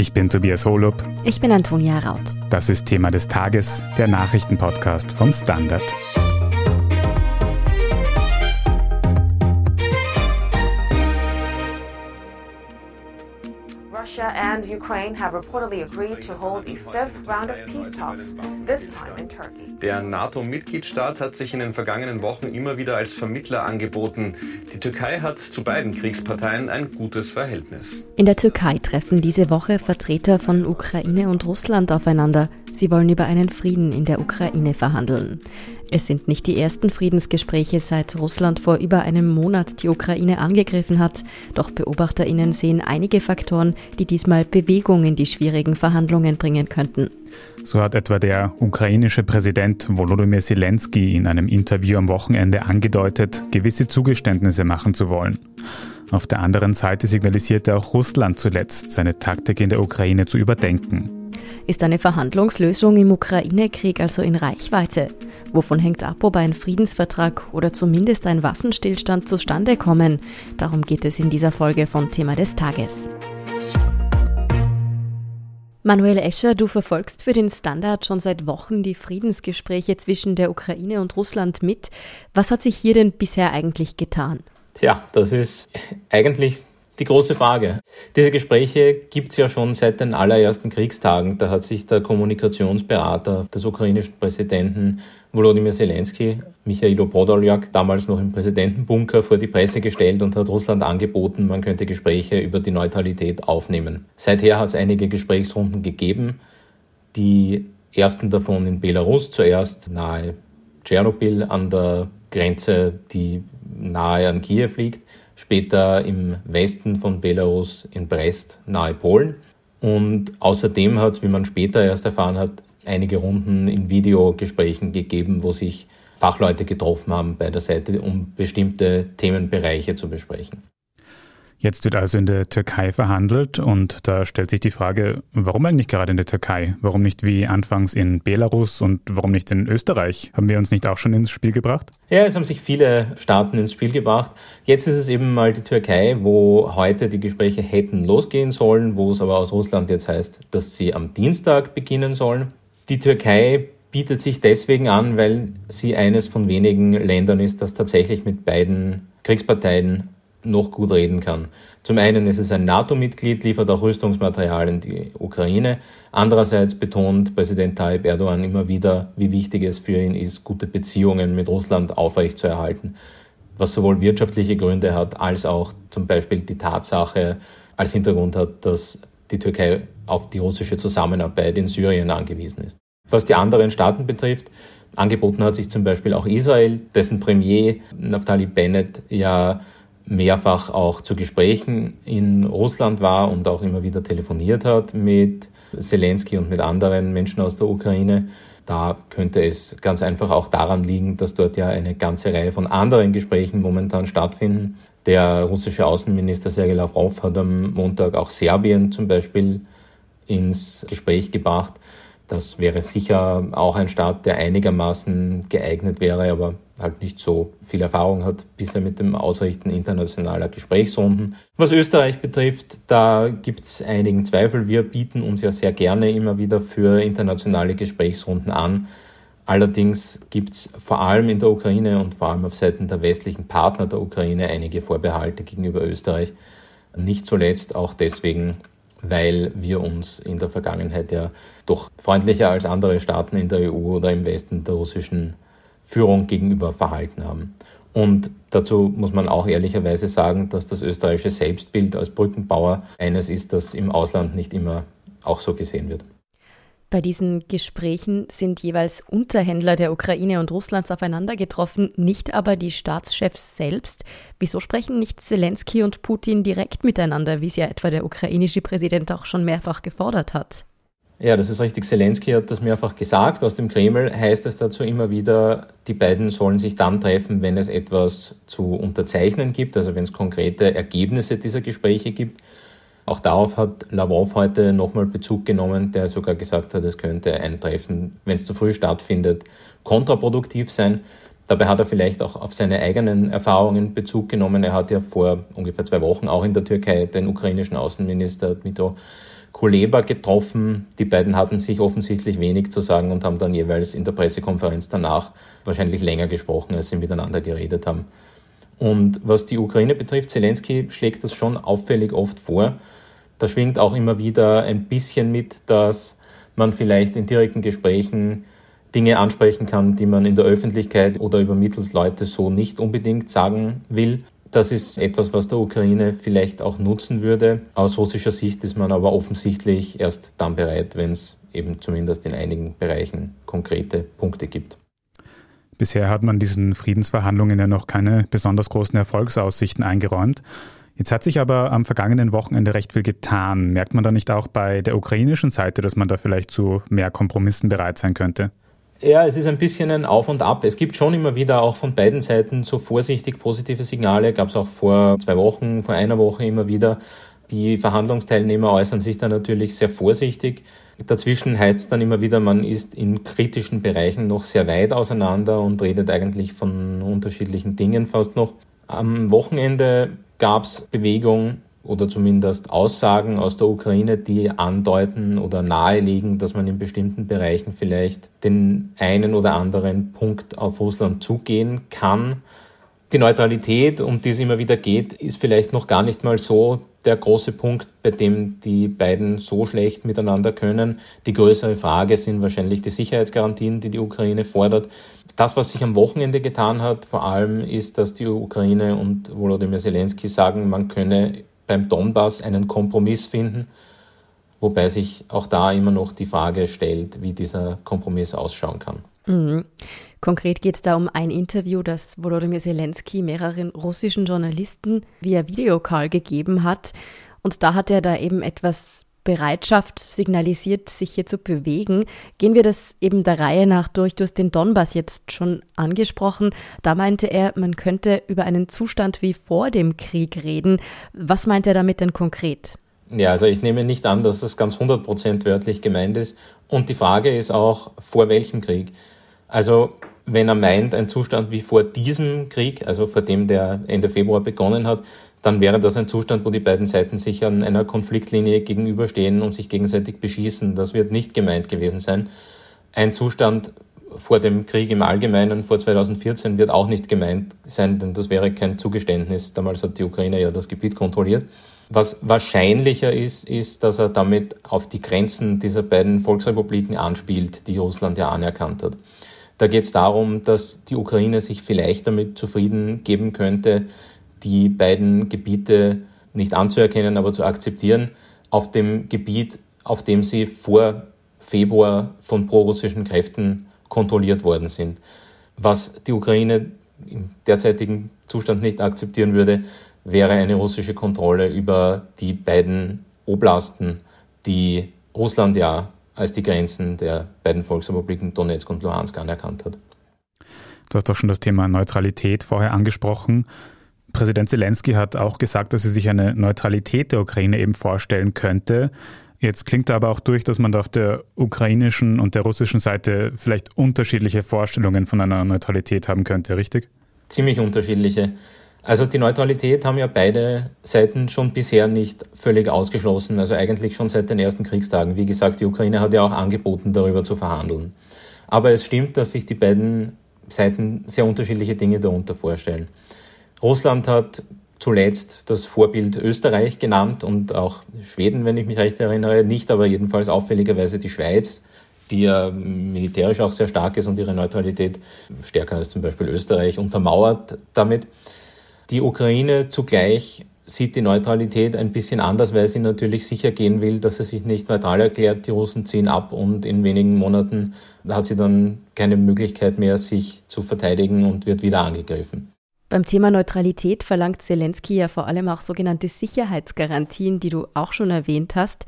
Ich bin Tobias Holub. Ich bin Antonia Raut. Das ist Thema des Tages, der Nachrichtenpodcast vom Standard. And Ukraine have reportedly agreed to hold a fifth round of peace talks, this time in Turkey. Der NATO-Mitgliedstaat hat sich in den vergangenen Wochen immer wieder als Vermittler angeboten. Die Türkei hat zu beiden Kriegsparteien ein gutes Verhältnis. In der Türkei treffen diese Woche Vertreter von Ukraine und Russland aufeinander. Sie wollen über einen Frieden in der Ukraine verhandeln. Es sind nicht die ersten Friedensgespräche, seit Russland vor über einem Monat die Ukraine angegriffen hat. Doch Beobachterinnen sehen einige Faktoren, die diesmal Bewegung in die schwierigen Verhandlungen bringen könnten. So hat etwa der ukrainische Präsident Volodymyr Zelensky in einem Interview am Wochenende angedeutet, gewisse Zugeständnisse machen zu wollen. Auf der anderen Seite signalisierte auch Russland zuletzt, seine Taktik in der Ukraine zu überdenken. Ist eine Verhandlungslösung im Ukraine-Krieg also in Reichweite? Wovon hängt ab, ob ein Friedensvertrag oder zumindest ein Waffenstillstand zustande kommen? Darum geht es in dieser Folge von Thema des Tages. Manuel Escher, du verfolgst für den Standard schon seit Wochen die Friedensgespräche zwischen der Ukraine und Russland mit. Was hat sich hier denn bisher eigentlich getan? Ja, das ist eigentlich die große Frage. Diese Gespräche gibt es ja schon seit den allerersten Kriegstagen. Da hat sich der Kommunikationsberater des ukrainischen Präsidenten Volodymyr Zelensky, Michailo Podoljak, damals noch im Präsidentenbunker vor die Presse gestellt und hat Russland angeboten, man könnte Gespräche über die Neutralität aufnehmen. Seither hat es einige Gesprächsrunden gegeben. Die ersten davon in Belarus, zuerst nahe Tschernobyl an der Grenze, die nahe an Kiew liegt später im Westen von Belarus in Brest nahe Polen. Und außerdem hat es, wie man später erst erfahren hat, einige Runden in Videogesprächen gegeben, wo sich Fachleute getroffen haben bei der Seite, um bestimmte Themenbereiche zu besprechen. Jetzt wird also in der Türkei verhandelt und da stellt sich die Frage, warum eigentlich gerade in der Türkei? Warum nicht wie anfangs in Belarus und warum nicht in Österreich? Haben wir uns nicht auch schon ins Spiel gebracht? Ja, es haben sich viele Staaten ins Spiel gebracht. Jetzt ist es eben mal die Türkei, wo heute die Gespräche hätten losgehen sollen, wo es aber aus Russland jetzt heißt, dass sie am Dienstag beginnen sollen. Die Türkei bietet sich deswegen an, weil sie eines von wenigen Ländern ist, das tatsächlich mit beiden Kriegsparteien noch gut reden kann. Zum einen ist es ein NATO-Mitglied, liefert auch Rüstungsmaterial in die Ukraine. Andererseits betont Präsident Tayyip Erdogan immer wieder, wie wichtig es für ihn ist, gute Beziehungen mit Russland aufrechtzuerhalten, was sowohl wirtschaftliche Gründe hat, als auch zum Beispiel die Tatsache als Hintergrund hat, dass die Türkei auf die russische Zusammenarbeit in Syrien angewiesen ist. Was die anderen Staaten betrifft, angeboten hat sich zum Beispiel auch Israel, dessen Premier Naftali Bennett ja mehrfach auch zu Gesprächen in Russland war und auch immer wieder telefoniert hat mit Zelensky und mit anderen Menschen aus der Ukraine. Da könnte es ganz einfach auch daran liegen, dass dort ja eine ganze Reihe von anderen Gesprächen momentan stattfinden. Der russische Außenminister Sergei Lavrov hat am Montag auch Serbien zum Beispiel ins Gespräch gebracht. Das wäre sicher auch ein Staat, der einigermaßen geeignet wäre, aber halt nicht so viel Erfahrung hat bisher mit dem Ausrichten internationaler Gesprächsrunden. Was Österreich betrifft, da gibt es einigen Zweifel. Wir bieten uns ja sehr gerne immer wieder für internationale Gesprächsrunden an. Allerdings gibt es vor allem in der Ukraine und vor allem auf Seiten der westlichen Partner der Ukraine einige Vorbehalte gegenüber Österreich. Nicht zuletzt auch deswegen, weil wir uns in der Vergangenheit ja doch freundlicher als andere Staaten in der EU oder im Westen der russischen Führung gegenüber verhalten haben. Und dazu muss man auch ehrlicherweise sagen, dass das österreichische Selbstbild als Brückenbauer eines ist, das im Ausland nicht immer auch so gesehen wird. Bei diesen Gesprächen sind jeweils Unterhändler der Ukraine und Russlands aufeinander getroffen, nicht aber die Staatschefs selbst. Wieso sprechen nicht Zelensky und Putin direkt miteinander, wie es ja etwa der ukrainische Präsident auch schon mehrfach gefordert hat? Ja, das ist richtig. Zelensky hat das mehrfach gesagt. Aus dem Kreml heißt es dazu immer wieder, die beiden sollen sich dann treffen, wenn es etwas zu unterzeichnen gibt, also wenn es konkrete Ergebnisse dieser Gespräche gibt. Auch darauf hat Lavrov heute nochmal Bezug genommen, der sogar gesagt hat, es könnte ein Treffen, wenn es zu früh stattfindet, kontraproduktiv sein. Dabei hat er vielleicht auch auf seine eigenen Erfahrungen Bezug genommen. Er hat ja vor ungefähr zwei Wochen auch in der Türkei den ukrainischen Außenminister Dmitro Kuleba getroffen. Die beiden hatten sich offensichtlich wenig zu sagen und haben dann jeweils in der Pressekonferenz danach wahrscheinlich länger gesprochen, als sie miteinander geredet haben. Und was die Ukraine betrifft, Zelensky schlägt das schon auffällig oft vor. Da schwingt auch immer wieder ein bisschen mit, dass man vielleicht in direkten Gesprächen Dinge ansprechen kann, die man in der Öffentlichkeit oder über Mittelsleute so nicht unbedingt sagen will. Das ist etwas, was der Ukraine vielleicht auch nutzen würde. Aus russischer Sicht ist man aber offensichtlich erst dann bereit, wenn es eben zumindest in einigen Bereichen konkrete Punkte gibt. Bisher hat man diesen Friedensverhandlungen ja noch keine besonders großen Erfolgsaussichten eingeräumt. Jetzt hat sich aber am vergangenen Wochenende recht viel getan. Merkt man da nicht auch bei der ukrainischen Seite, dass man da vielleicht zu mehr Kompromissen bereit sein könnte? Ja, es ist ein bisschen ein Auf und Ab. Es gibt schon immer wieder auch von beiden Seiten so vorsichtig positive Signale. Gab es auch vor zwei Wochen, vor einer Woche immer wieder. Die Verhandlungsteilnehmer äußern sich da natürlich sehr vorsichtig. Dazwischen heißt es dann immer wieder, man ist in kritischen Bereichen noch sehr weit auseinander und redet eigentlich von unterschiedlichen Dingen fast noch. Am Wochenende gab es Bewegung oder zumindest Aussagen aus der Ukraine, die andeuten oder nahelegen, dass man in bestimmten Bereichen vielleicht den einen oder anderen Punkt auf Russland zugehen kann. Die Neutralität, um die es immer wieder geht, ist vielleicht noch gar nicht mal so der große Punkt, bei dem die beiden so schlecht miteinander können. Die größere Frage sind wahrscheinlich die Sicherheitsgarantien, die die Ukraine fordert. Das, was sich am Wochenende getan hat, vor allem ist, dass die Ukraine und Volodymyr Zelensky sagen, man könne beim Donbass einen Kompromiss finden, wobei sich auch da immer noch die Frage stellt, wie dieser Kompromiss ausschauen kann. Mhm. Konkret geht es da um ein Interview, das Volodymyr Zelensky mehreren russischen Journalisten via Videocall gegeben hat. Und da hat er da eben etwas Bereitschaft signalisiert, sich hier zu bewegen. Gehen wir das eben der Reihe nach durch. Du hast den Donbass jetzt schon angesprochen. Da meinte er, man könnte über einen Zustand wie vor dem Krieg reden. Was meint er damit denn konkret? Ja, also ich nehme nicht an, dass das ganz 100% wörtlich gemeint ist. Und die Frage ist auch, vor welchem Krieg? Also wenn er meint, ein Zustand wie vor diesem Krieg, also vor dem, der Ende Februar begonnen hat, dann wäre das ein Zustand, wo die beiden Seiten sich an einer Konfliktlinie gegenüberstehen und sich gegenseitig beschießen. Das wird nicht gemeint gewesen sein. Ein Zustand vor dem Krieg im Allgemeinen, vor 2014, wird auch nicht gemeint sein, denn das wäre kein Zugeständnis. Damals hat die Ukraine ja das Gebiet kontrolliert. Was wahrscheinlicher ist, ist, dass er damit auf die Grenzen dieser beiden Volksrepubliken anspielt, die Russland ja anerkannt hat. Da geht es darum, dass die Ukraine sich vielleicht damit zufrieden geben könnte, die beiden Gebiete nicht anzuerkennen, aber zu akzeptieren, auf dem Gebiet, auf dem sie vor Februar von prorussischen Kräften kontrolliert worden sind. Was die Ukraine im derzeitigen Zustand nicht akzeptieren würde, wäre eine russische Kontrolle über die beiden Oblasten, die Russland ja als die Grenzen der beiden Volksrepubliken Donetsk und Luhansk anerkannt hat. Du hast doch schon das Thema Neutralität vorher angesprochen. Präsident Zelensky hat auch gesagt, dass er sich eine Neutralität der Ukraine eben vorstellen könnte. Jetzt klingt aber auch durch, dass man da auf der ukrainischen und der russischen Seite vielleicht unterschiedliche Vorstellungen von einer Neutralität haben könnte, richtig? Ziemlich unterschiedliche. Also die Neutralität haben ja beide Seiten schon bisher nicht völlig ausgeschlossen, also eigentlich schon seit den ersten Kriegstagen. Wie gesagt, die Ukraine hat ja auch angeboten, darüber zu verhandeln. Aber es stimmt, dass sich die beiden Seiten sehr unterschiedliche Dinge darunter vorstellen. Russland hat zuletzt das Vorbild Österreich genannt und auch Schweden, wenn ich mich recht erinnere, nicht, aber jedenfalls auffälligerweise die Schweiz, die ja militärisch auch sehr stark ist und ihre Neutralität stärker als zum Beispiel Österreich untermauert damit. Die Ukraine zugleich sieht die Neutralität ein bisschen anders, weil sie natürlich sicher gehen will, dass sie sich nicht neutral erklärt. Die Russen ziehen ab und in wenigen Monaten hat sie dann keine Möglichkeit mehr, sich zu verteidigen und wird wieder angegriffen. Beim Thema Neutralität verlangt Zelensky ja vor allem auch sogenannte Sicherheitsgarantien, die du auch schon erwähnt hast.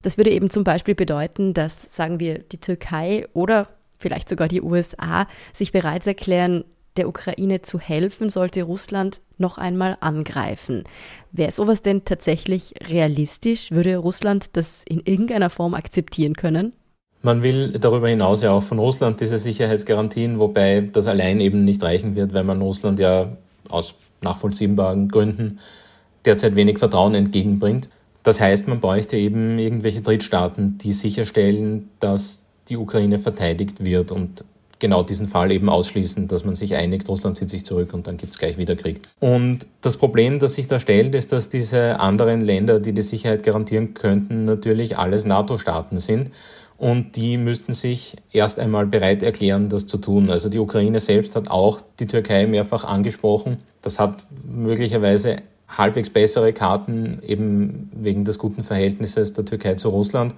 Das würde eben zum Beispiel bedeuten, dass, sagen wir, die Türkei oder vielleicht sogar die USA sich bereit erklären, der Ukraine zu helfen, sollte Russland noch einmal angreifen. Wäre sowas denn tatsächlich realistisch? Würde Russland das in irgendeiner Form akzeptieren können? Man will darüber hinaus ja auch von Russland diese Sicherheitsgarantien, wobei das allein eben nicht reichen wird, weil man Russland ja aus nachvollziehbaren Gründen derzeit wenig Vertrauen entgegenbringt. Das heißt, man bräuchte eben irgendwelche Drittstaaten, die sicherstellen, dass die Ukraine verteidigt wird und genau diesen Fall eben ausschließen, dass man sich einigt, Russland zieht sich zurück und dann gibt es gleich wieder Krieg. Und das Problem, das sich da stellt, ist, dass diese anderen Länder, die die Sicherheit garantieren könnten, natürlich alles NATO-Staaten sind. Und die müssten sich erst einmal bereit erklären, das zu tun. Also die Ukraine selbst hat auch die Türkei mehrfach angesprochen. Das hat möglicherweise halbwegs bessere Karten, eben wegen des guten Verhältnisses der Türkei zu Russland.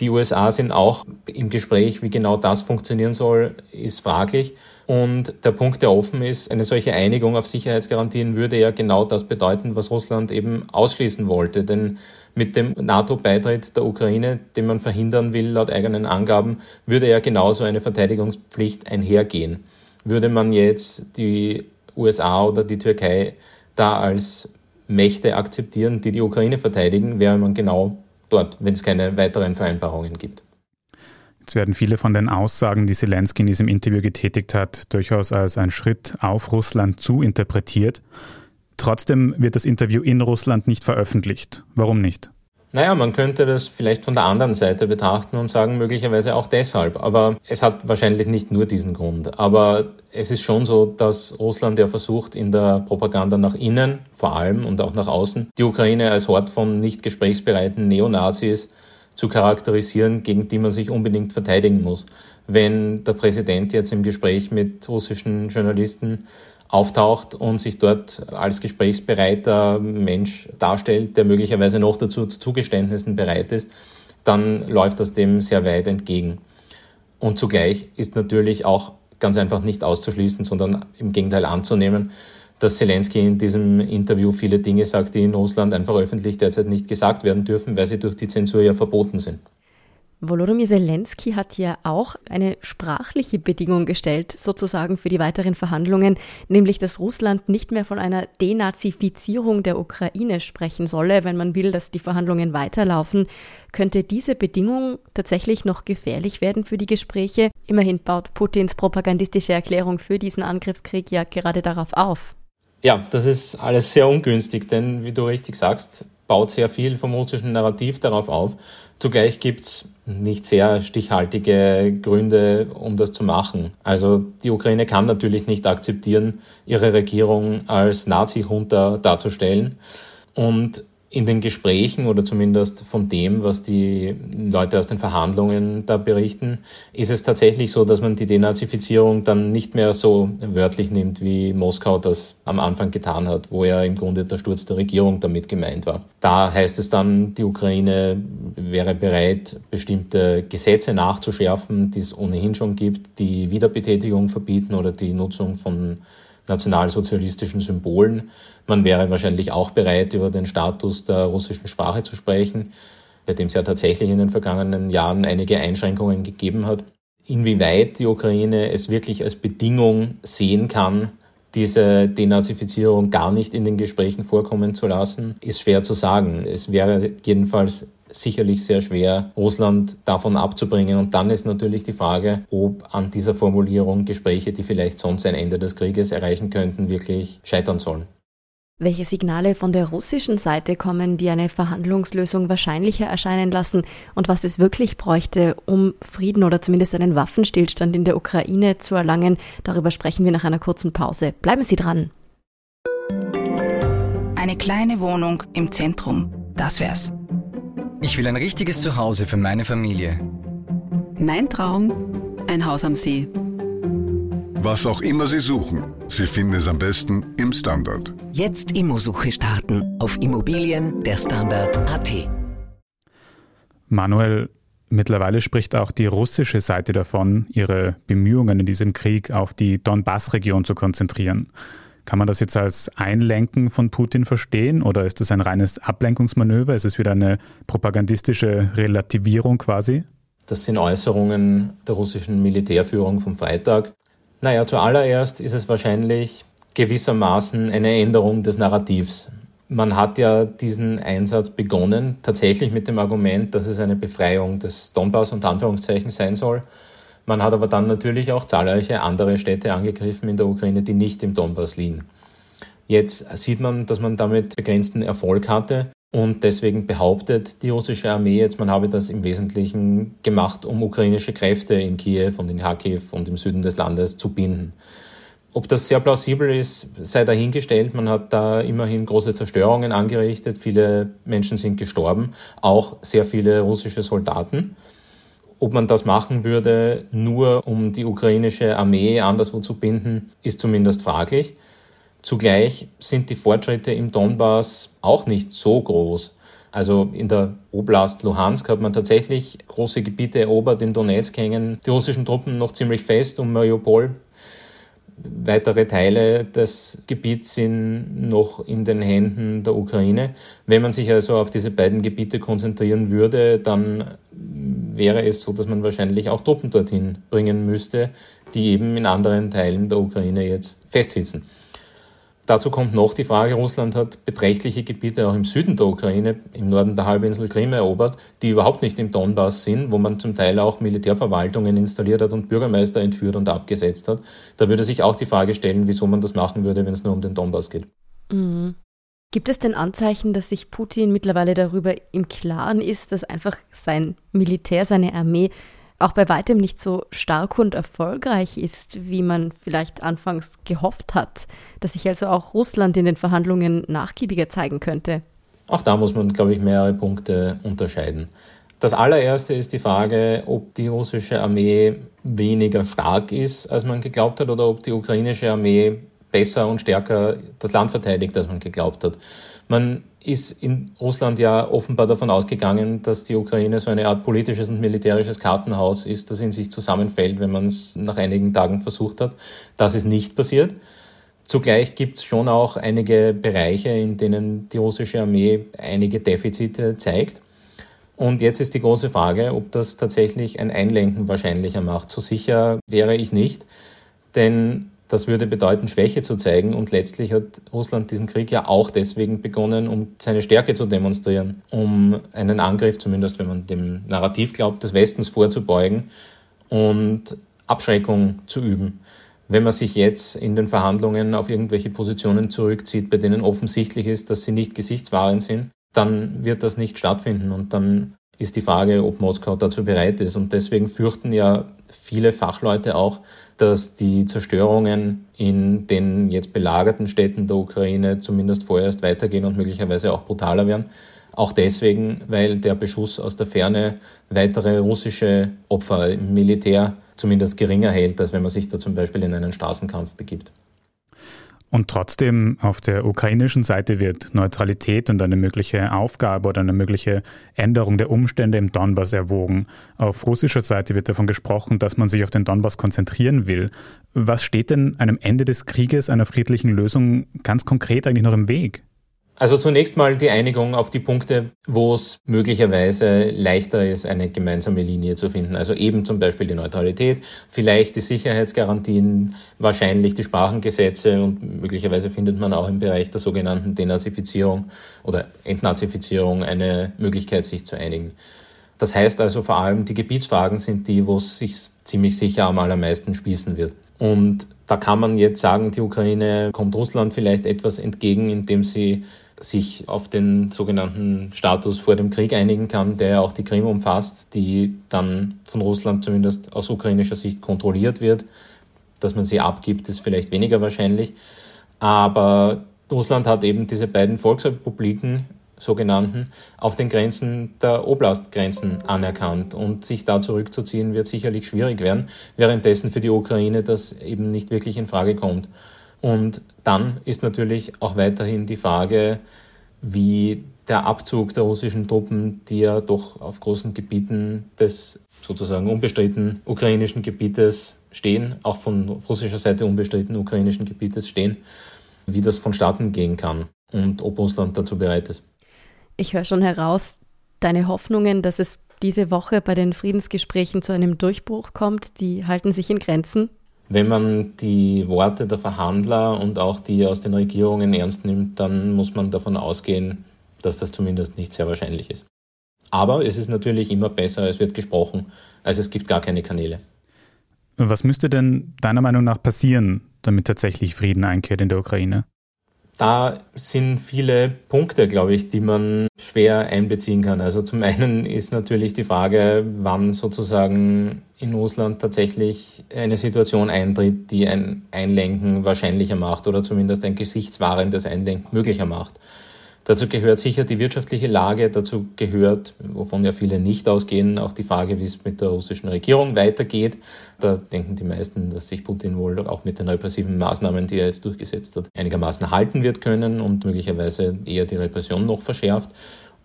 Die USA sind auch im Gespräch, wie genau das funktionieren soll, ist fraglich. Und der Punkt, der offen ist, eine solche Einigung auf Sicherheitsgarantien würde ja genau das bedeuten, was Russland eben ausschließen wollte. Denn mit dem NATO-Beitritt der Ukraine, den man verhindern will, laut eigenen Angaben, würde ja genauso eine Verteidigungspflicht einhergehen. Würde man jetzt die USA oder die Türkei da als Mächte akzeptieren, die die Ukraine verteidigen, wäre man genau dort, wenn es keine weiteren Vereinbarungen gibt. Jetzt werden viele von den Aussagen, die Zelensky in diesem Interview getätigt hat, durchaus als ein Schritt auf Russland zu interpretiert. Trotzdem wird das Interview in Russland nicht veröffentlicht. Warum nicht? Naja, man könnte das vielleicht von der anderen Seite betrachten und sagen, möglicherweise auch deshalb. Aber es hat wahrscheinlich nicht nur diesen Grund. Aber es ist schon so, dass Russland ja versucht, in der Propaganda nach innen vor allem und auch nach außen, die Ukraine als Hort von nicht gesprächsbereiten Neonazis zu charakterisieren, gegen die man sich unbedingt verteidigen muss. Wenn der Präsident jetzt im Gespräch mit russischen Journalisten auftaucht und sich dort als gesprächsbereiter Mensch darstellt, der möglicherweise noch dazu zu Zugeständnissen bereit ist, dann läuft das dem sehr weit entgegen. Und zugleich ist natürlich auch ganz einfach nicht auszuschließen, sondern im Gegenteil anzunehmen, dass Zelensky in diesem Interview viele Dinge sagt, die in Russland einfach öffentlich derzeit nicht gesagt werden dürfen, weil sie durch die Zensur ja verboten sind. Volodymyr Zelensky hat ja auch eine sprachliche Bedingung gestellt, sozusagen für die weiteren Verhandlungen, nämlich dass Russland nicht mehr von einer Denazifizierung der Ukraine sprechen solle, wenn man will, dass die Verhandlungen weiterlaufen. Könnte diese Bedingung tatsächlich noch gefährlich werden für die Gespräche? Immerhin baut Putins propagandistische Erklärung für diesen Angriffskrieg ja gerade darauf auf. Ja, das ist alles sehr ungünstig, denn wie du richtig sagst, baut sehr viel vom russischen Narrativ darauf auf. Zugleich gibt's nicht sehr stichhaltige Gründe, um das zu machen. Also die Ukraine kann natürlich nicht akzeptieren, ihre Regierung als Nazi-Junta darzustellen. Und in den Gesprächen oder zumindest von dem, was die Leute aus den Verhandlungen da berichten, ist es tatsächlich so, dass man die Denazifizierung dann nicht mehr so wörtlich nimmt, wie Moskau das am Anfang getan hat, wo ja im Grunde der Sturz der Regierung damit gemeint war. Da heißt es dann, die Ukraine wäre bereit, bestimmte Gesetze nachzuschärfen, die es ohnehin schon gibt, die Wiederbetätigung verbieten oder die Nutzung von nationalsozialistischen Symbolen. Man wäre wahrscheinlich auch bereit, über den Status der russischen Sprache zu sprechen, bei dem es ja tatsächlich in den vergangenen Jahren einige Einschränkungen gegeben hat. Inwieweit die Ukraine es wirklich als Bedingung sehen kann, diese Denazifizierung gar nicht in den Gesprächen vorkommen zu lassen, ist schwer zu sagen. Es wäre jedenfalls sicherlich sehr schwer, Russland davon abzubringen. Und dann ist natürlich die Frage, ob an dieser Formulierung Gespräche, die vielleicht sonst ein Ende des Krieges erreichen könnten, wirklich scheitern sollen. Welche Signale von der russischen Seite kommen, die eine Verhandlungslösung wahrscheinlicher erscheinen lassen und was es wirklich bräuchte, um Frieden oder zumindest einen Waffenstillstand in der Ukraine zu erlangen, darüber sprechen wir nach einer kurzen Pause. Bleiben Sie dran. Eine kleine Wohnung im Zentrum, das wär's. Ich will ein richtiges Zuhause für meine Familie. Mein Traum, ein Haus am See. Was auch immer Sie suchen, Sie finden es am besten im Standard. Jetzt Immosuche starten auf Immobilien der Standard.at. Manuel, mittlerweile spricht auch die russische Seite davon, ihre Bemühungen in diesem Krieg auf die Donbass-Region zu konzentrieren. Kann man das jetzt als Einlenken von Putin verstehen oder ist das ein reines Ablenkungsmanöver? Ist es wieder eine propagandistische Relativierung quasi? Das sind Äußerungen der russischen Militärführung vom Freitag. Naja, zuallererst ist es wahrscheinlich gewissermaßen eine Änderung des Narrativs. Man hat ja diesen Einsatz begonnen, tatsächlich mit dem Argument, dass es eine Befreiung des Donbass unter Anführungszeichen sein soll. Man hat aber dann natürlich auch zahlreiche andere Städte angegriffen in der Ukraine, die nicht im Donbass liegen. Jetzt sieht man, dass man damit begrenzten Erfolg hatte Und deswegen behauptet die russische Armee jetzt, man habe das im Wesentlichen gemacht, um ukrainische Kräfte in Kiew und in Kharkiv und im Süden des Landes zu binden. Ob das sehr plausibel ist, sei dahingestellt. Man hat da immerhin große Zerstörungen angerichtet. Viele Menschen sind gestorben, auch sehr viele russische Soldaten. Ob man das machen würde, nur um die ukrainische Armee anderswo zu binden, ist zumindest fraglich. Zugleich sind die Fortschritte im Donbass auch nicht so groß. Also in der Oblast Luhansk hat man tatsächlich große Gebiete erobert. In Donetsk hängen die russischen Truppen noch ziemlich fest um Mariupol Weitere Teile des Gebiets sind noch in den Händen der Ukraine. Wenn man sich also auf diese beiden Gebiete konzentrieren würde, dann wäre es so, dass man wahrscheinlich auch Truppen dorthin bringen müsste, die eben in anderen Teilen der Ukraine jetzt festsitzen. Dazu kommt noch die Frage, Russland hat beträchtliche Gebiete auch im Süden der Ukraine, im Norden der Halbinsel Krim erobert, die überhaupt nicht im Donbass sind, wo man zum Teil auch Militärverwaltungen installiert hat und Bürgermeister entführt und abgesetzt hat. Da würde sich auch die Frage stellen, wieso man das machen würde, wenn es nur um den Donbass geht. Mhm. Gibt es denn Anzeichen, dass sich Putin mittlerweile darüber im Klaren ist, dass einfach sein Militär, seine Armee auch bei weitem nicht so stark und erfolgreich ist, wie man vielleicht anfangs gehofft hat, dass sich also auch Russland in den Verhandlungen nachgiebiger zeigen könnte. Auch da muss man, glaube ich, mehrere Punkte unterscheiden. Das allererste ist die Frage, ob die russische Armee weniger stark ist, als man geglaubt hat, oder ob die ukrainische Armee besser und stärker das Land verteidigt, als man geglaubt hat. Man ist in Russland ja offenbar davon ausgegangen, dass die Ukraine so eine Art politisches und militärisches Kartenhaus ist, das in sich zusammenfällt, wenn man es nach einigen Tagen versucht hat. Das ist nicht passiert. Zugleich gibt es schon auch einige Bereiche, in denen die russische Armee einige Defizite zeigt. Und jetzt ist die große Frage, ob das tatsächlich ein Einlenken wahrscheinlicher macht. So sicher wäre ich nicht, denn das würde bedeuten, Schwäche zu zeigen. Und letztlich hat Russland diesen Krieg ja auch deswegen begonnen, um seine Stärke zu demonstrieren, um einen Angriff, zumindest wenn man dem Narrativ glaubt, des Westens vorzubeugen und Abschreckung zu üben. Wenn man sich jetzt in den Verhandlungen auf irgendwelche Positionen zurückzieht, bei denen offensichtlich ist, dass sie nicht gesichtswahrend sind, dann wird das nicht stattfinden. Und dann ist die Frage, ob Moskau dazu bereit ist. Und deswegen fürchten ja viele Fachleute auch, dass die Zerstörungen in den jetzt belagerten Städten der Ukraine zumindest vorerst weitergehen und möglicherweise auch brutaler werden. Auch deswegen, weil der Beschuss aus der Ferne weitere russische Opfer im Militär zumindest geringer hält, als wenn man sich da zum Beispiel in einen Straßenkampf begibt. Und trotzdem auf der ukrainischen Seite wird Neutralität und eine mögliche Aufgabe oder eine mögliche Änderung der Umstände im Donbass erwogen. Auf russischer Seite wird davon gesprochen, dass man sich auf den Donbass konzentrieren will. Was steht denn einem Ende des Krieges, einer friedlichen Lösung ganz konkret eigentlich noch im Weg? Also zunächst mal die Einigung auf die Punkte, wo es möglicherweise leichter ist, eine gemeinsame Linie zu finden. Also eben zum Beispiel die Neutralität, vielleicht die Sicherheitsgarantien, wahrscheinlich die Sprachengesetze und möglicherweise findet man auch im Bereich der sogenannten Denazifizierung oder Entnazifizierung eine Möglichkeit, sich zu einigen. Das heißt also vor allem, die Gebietsfragen sind die, wo es sich ziemlich sicher am allermeisten spießen wird. Und da kann man jetzt sagen, die Ukraine kommt Russland vielleicht etwas entgegen, indem sie sich auf den sogenannten Status vor dem Krieg einigen kann, der auch die Krim umfasst, die dann von Russland zumindest aus ukrainischer Sicht kontrolliert wird. Dass man sie abgibt, ist vielleicht weniger wahrscheinlich. Aber Russland hat eben diese beiden Volksrepubliken, sogenannten, auf den Grenzen der Oblastgrenzen anerkannt. Und sich da zurückzuziehen, wird sicherlich schwierig werden, währenddessen für die Ukraine das eben nicht wirklich in Frage kommt. Und dann ist natürlich auch weiterhin die Frage, wie der Abzug der russischen Truppen, die ja doch auf großen Gebieten des sozusagen unbestritten ukrainischen Gebietes stehen, auch von russischer Seite unbestritten ukrainischen Gebietes stehen, wie das vonstatten gehen kann und ob Russland dazu bereit ist. Ich höre schon heraus, deine Hoffnungen, dass es diese Woche bei den Friedensgesprächen zu einem Durchbruch kommt, die halten sich in Grenzen. Wenn man die Worte der Verhandler und auch die aus den Regierungen ernst nimmt, dann muss man davon ausgehen, dass das zumindest nicht sehr wahrscheinlich ist. Aber es ist natürlich immer besser, es wird gesprochen, als es gibt gar keine Kanäle. Was müsste denn deiner Meinung nach passieren, damit tatsächlich Frieden einkehrt in der Ukraine? Da sind viele Punkte, glaube ich, die man schwer einbeziehen kann. Also zum einen ist natürlich die Frage, wann sozusagen in Russland tatsächlich eine Situation eintritt, die ein Einlenken wahrscheinlicher macht oder zumindest ein gesichtswahrendes Einlenken möglicher macht. Dazu gehört sicher die wirtschaftliche Lage, dazu gehört, wovon ja viele nicht ausgehen, auch die Frage, wie es mit der russischen Regierung weitergeht. Da denken die meisten, dass sich Putin wohl auch mit den repressiven Maßnahmen, die er jetzt durchgesetzt hat, einigermaßen halten wird können und möglicherweise eher die Repression noch verschärft.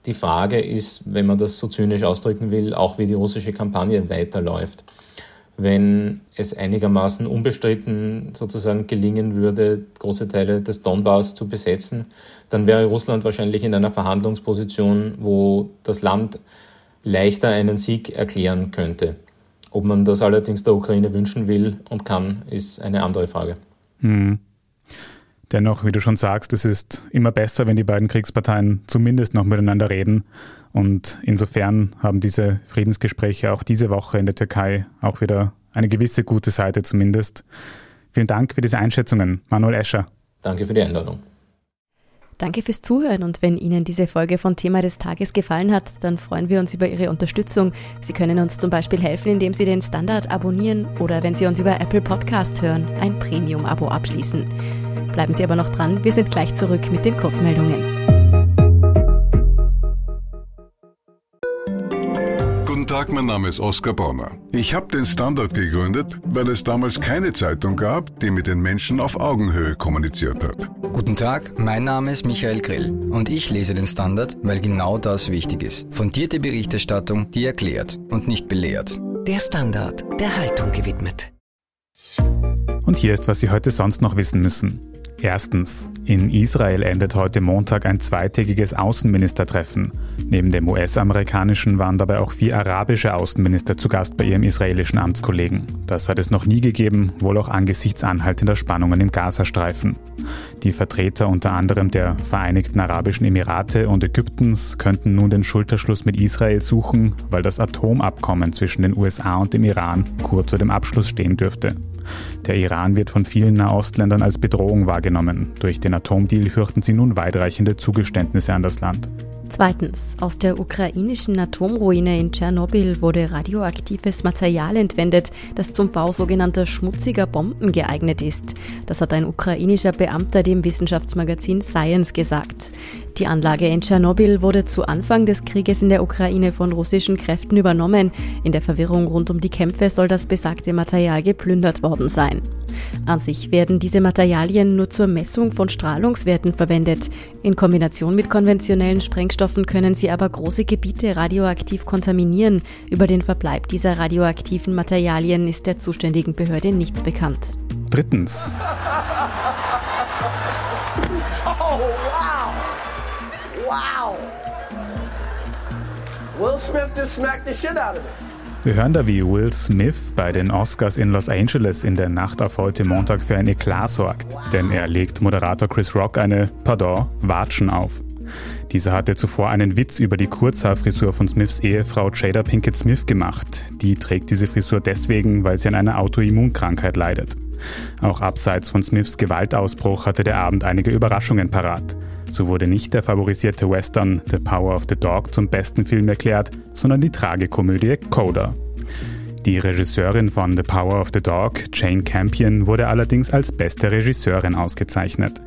Die Frage ist, wenn man das so zynisch ausdrücken will, auch wie die russische Kampagne weiterläuft wenn es einigermaßen unbestritten sozusagen gelingen würde, große Teile des Donbass zu besetzen, dann wäre Russland wahrscheinlich in einer Verhandlungsposition, wo das Land leichter einen Sieg erklären könnte. Ob man das allerdings der Ukraine wünschen will und kann, ist eine andere Frage. Hm. Dennoch, wie du schon sagst, es ist immer besser, wenn die beiden Kriegsparteien zumindest noch miteinander reden. Und insofern haben diese Friedensgespräche auch diese Woche in der Türkei auch wieder eine gewisse gute Seite zumindest. Vielen Dank für diese Einschätzungen, Manuel Escher. Danke für die Einladung. Danke fürs Zuhören und wenn Ihnen diese Folge von Thema des Tages gefallen hat, dann freuen wir uns über Ihre Unterstützung. Sie können uns zum Beispiel helfen, indem Sie den Standard abonnieren oder wenn Sie uns über Apple Podcast hören, ein Premium-Abo abschließen. Bleiben Sie aber noch dran, wir sind gleich zurück mit den Kurzmeldungen. Guten Tag, mein Name ist Oskar Bonner. Ich habe den Standard gegründet, weil es damals keine Zeitung gab, die mit den Menschen auf Augenhöhe kommuniziert hat. Guten Tag, mein Name ist Michael Grill und ich lese den Standard, weil genau das wichtig ist. Fundierte Berichterstattung, die erklärt und nicht belehrt. Der Standard, der Haltung gewidmet. Und hier ist, was Sie heute sonst noch wissen müssen. Erstens. In Israel endet heute Montag ein zweitägiges Außenministertreffen. Neben dem US-amerikanischen waren dabei auch vier arabische Außenminister zu Gast bei ihrem israelischen Amtskollegen. Das hat es noch nie gegeben, wohl auch angesichts anhaltender Spannungen im Gazastreifen. Die Vertreter unter anderem der Vereinigten Arabischen Emirate und Ägyptens könnten nun den Schulterschluss mit Israel suchen, weil das Atomabkommen zwischen den USA und dem Iran kurz vor dem Abschluss stehen dürfte. Der Iran wird von vielen Nahostländern als Bedrohung wahrgenommen. Durch den Atomdeal fürchten sie nun weitreichende Zugeständnisse an das Land. Zweitens. Aus der ukrainischen Atomruine in Tschernobyl wurde radioaktives Material entwendet, das zum Bau sogenannter schmutziger Bomben geeignet ist. Das hat ein ukrainischer Beamter dem Wissenschaftsmagazin Science gesagt. Die Anlage in Tschernobyl wurde zu Anfang des Krieges in der Ukraine von russischen Kräften übernommen. In der Verwirrung rund um die Kämpfe soll das besagte Material geplündert worden sein. An sich werden diese Materialien nur zur Messung von Strahlungswerten verwendet. In Kombination mit konventionellen Sprengstoffen können sie aber große Gebiete radioaktiv kontaminieren. Über den Verbleib dieser radioaktiven Materialien ist der zuständigen Behörde nichts bekannt. Drittens. Oh, wow! Wow! Will Smith just smacked the shit out of me. Wir hören da, wie Will Smith bei den Oscars in Los Angeles in der Nacht auf heute Montag für ein Eklat sorgt, denn er legt Moderator Chris Rock eine, pardon, Watschen auf. Dieser hatte zuvor einen Witz über die Kurzhaarfrisur von Smiths Ehefrau Jada Pinkett Smith gemacht. Die trägt diese Frisur deswegen, weil sie an einer Autoimmunkrankheit leidet. Auch abseits von Smiths Gewaltausbruch hatte der Abend einige Überraschungen parat. So wurde nicht der favorisierte Western The Power of the Dog zum besten Film erklärt, sondern die Tragikomödie Coda. Die Regisseurin von The Power of the Dog, Jane Campion, wurde allerdings als beste Regisseurin ausgezeichnet.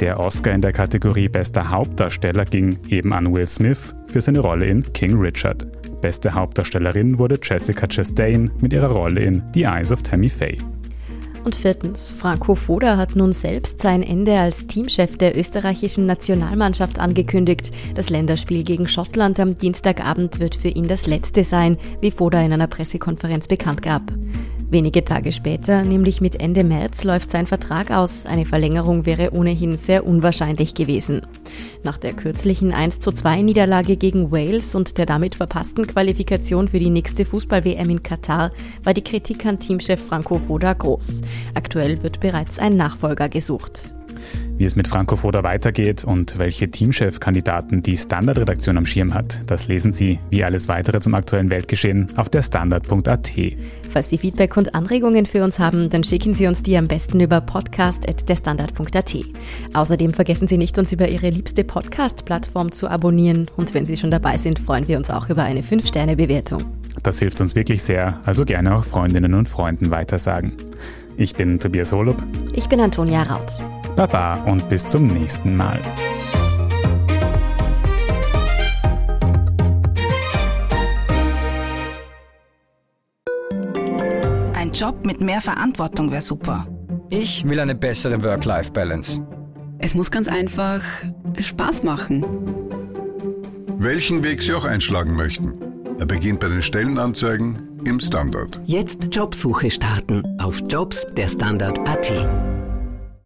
Der Oscar in der Kategorie Bester Hauptdarsteller ging eben an Will Smith für seine Rolle in King Richard. Beste Hauptdarstellerin wurde Jessica Chastain mit ihrer Rolle in The Eyes of Tammy Faye. Und viertens, Franco Foda hat nun selbst sein Ende als Teamchef der österreichischen Nationalmannschaft angekündigt. Das Länderspiel gegen Schottland am Dienstagabend wird für ihn das letzte sein, wie Foda in einer Pressekonferenz bekannt gab. Wenige Tage später, nämlich mit Ende März, läuft sein Vertrag aus. Eine Verlängerung wäre ohnehin sehr unwahrscheinlich gewesen. Nach der kürzlichen 12 Niederlage gegen Wales und der damit verpassten Qualifikation für die nächste Fußball-WM in Katar war die Kritik an Teamchef Franco Foda groß. Aktuell wird bereits ein Nachfolger gesucht. Wie es mit Franco Foda weitergeht und welche Teamchef-Kandidaten die Standardredaktion am Schirm hat, das lesen Sie wie alles weitere zum aktuellen Weltgeschehen auf der Standard.at. Falls Sie Feedback und Anregungen für uns haben, dann schicken Sie uns die am besten über podcast.derstandard.at. Außerdem vergessen Sie nicht, uns über Ihre liebste Podcast-Plattform zu abonnieren und wenn Sie schon dabei sind, freuen wir uns auch über eine 5-Sterne-Bewertung. Das hilft uns wirklich sehr, also gerne auch Freundinnen und Freunden weitersagen. Ich bin Tobias Holub. Ich bin Antonia Raut. Baba und bis zum nächsten Mal. Ein Job mit mehr Verantwortung wäre super. Ich will eine bessere Work-Life-Balance. Es muss ganz einfach Spaß machen. Welchen Weg Sie auch einschlagen möchten. Er beginnt bei den Stellenanzeigen im Standard. Jetzt Jobsuche starten auf Jobs der Standard.at.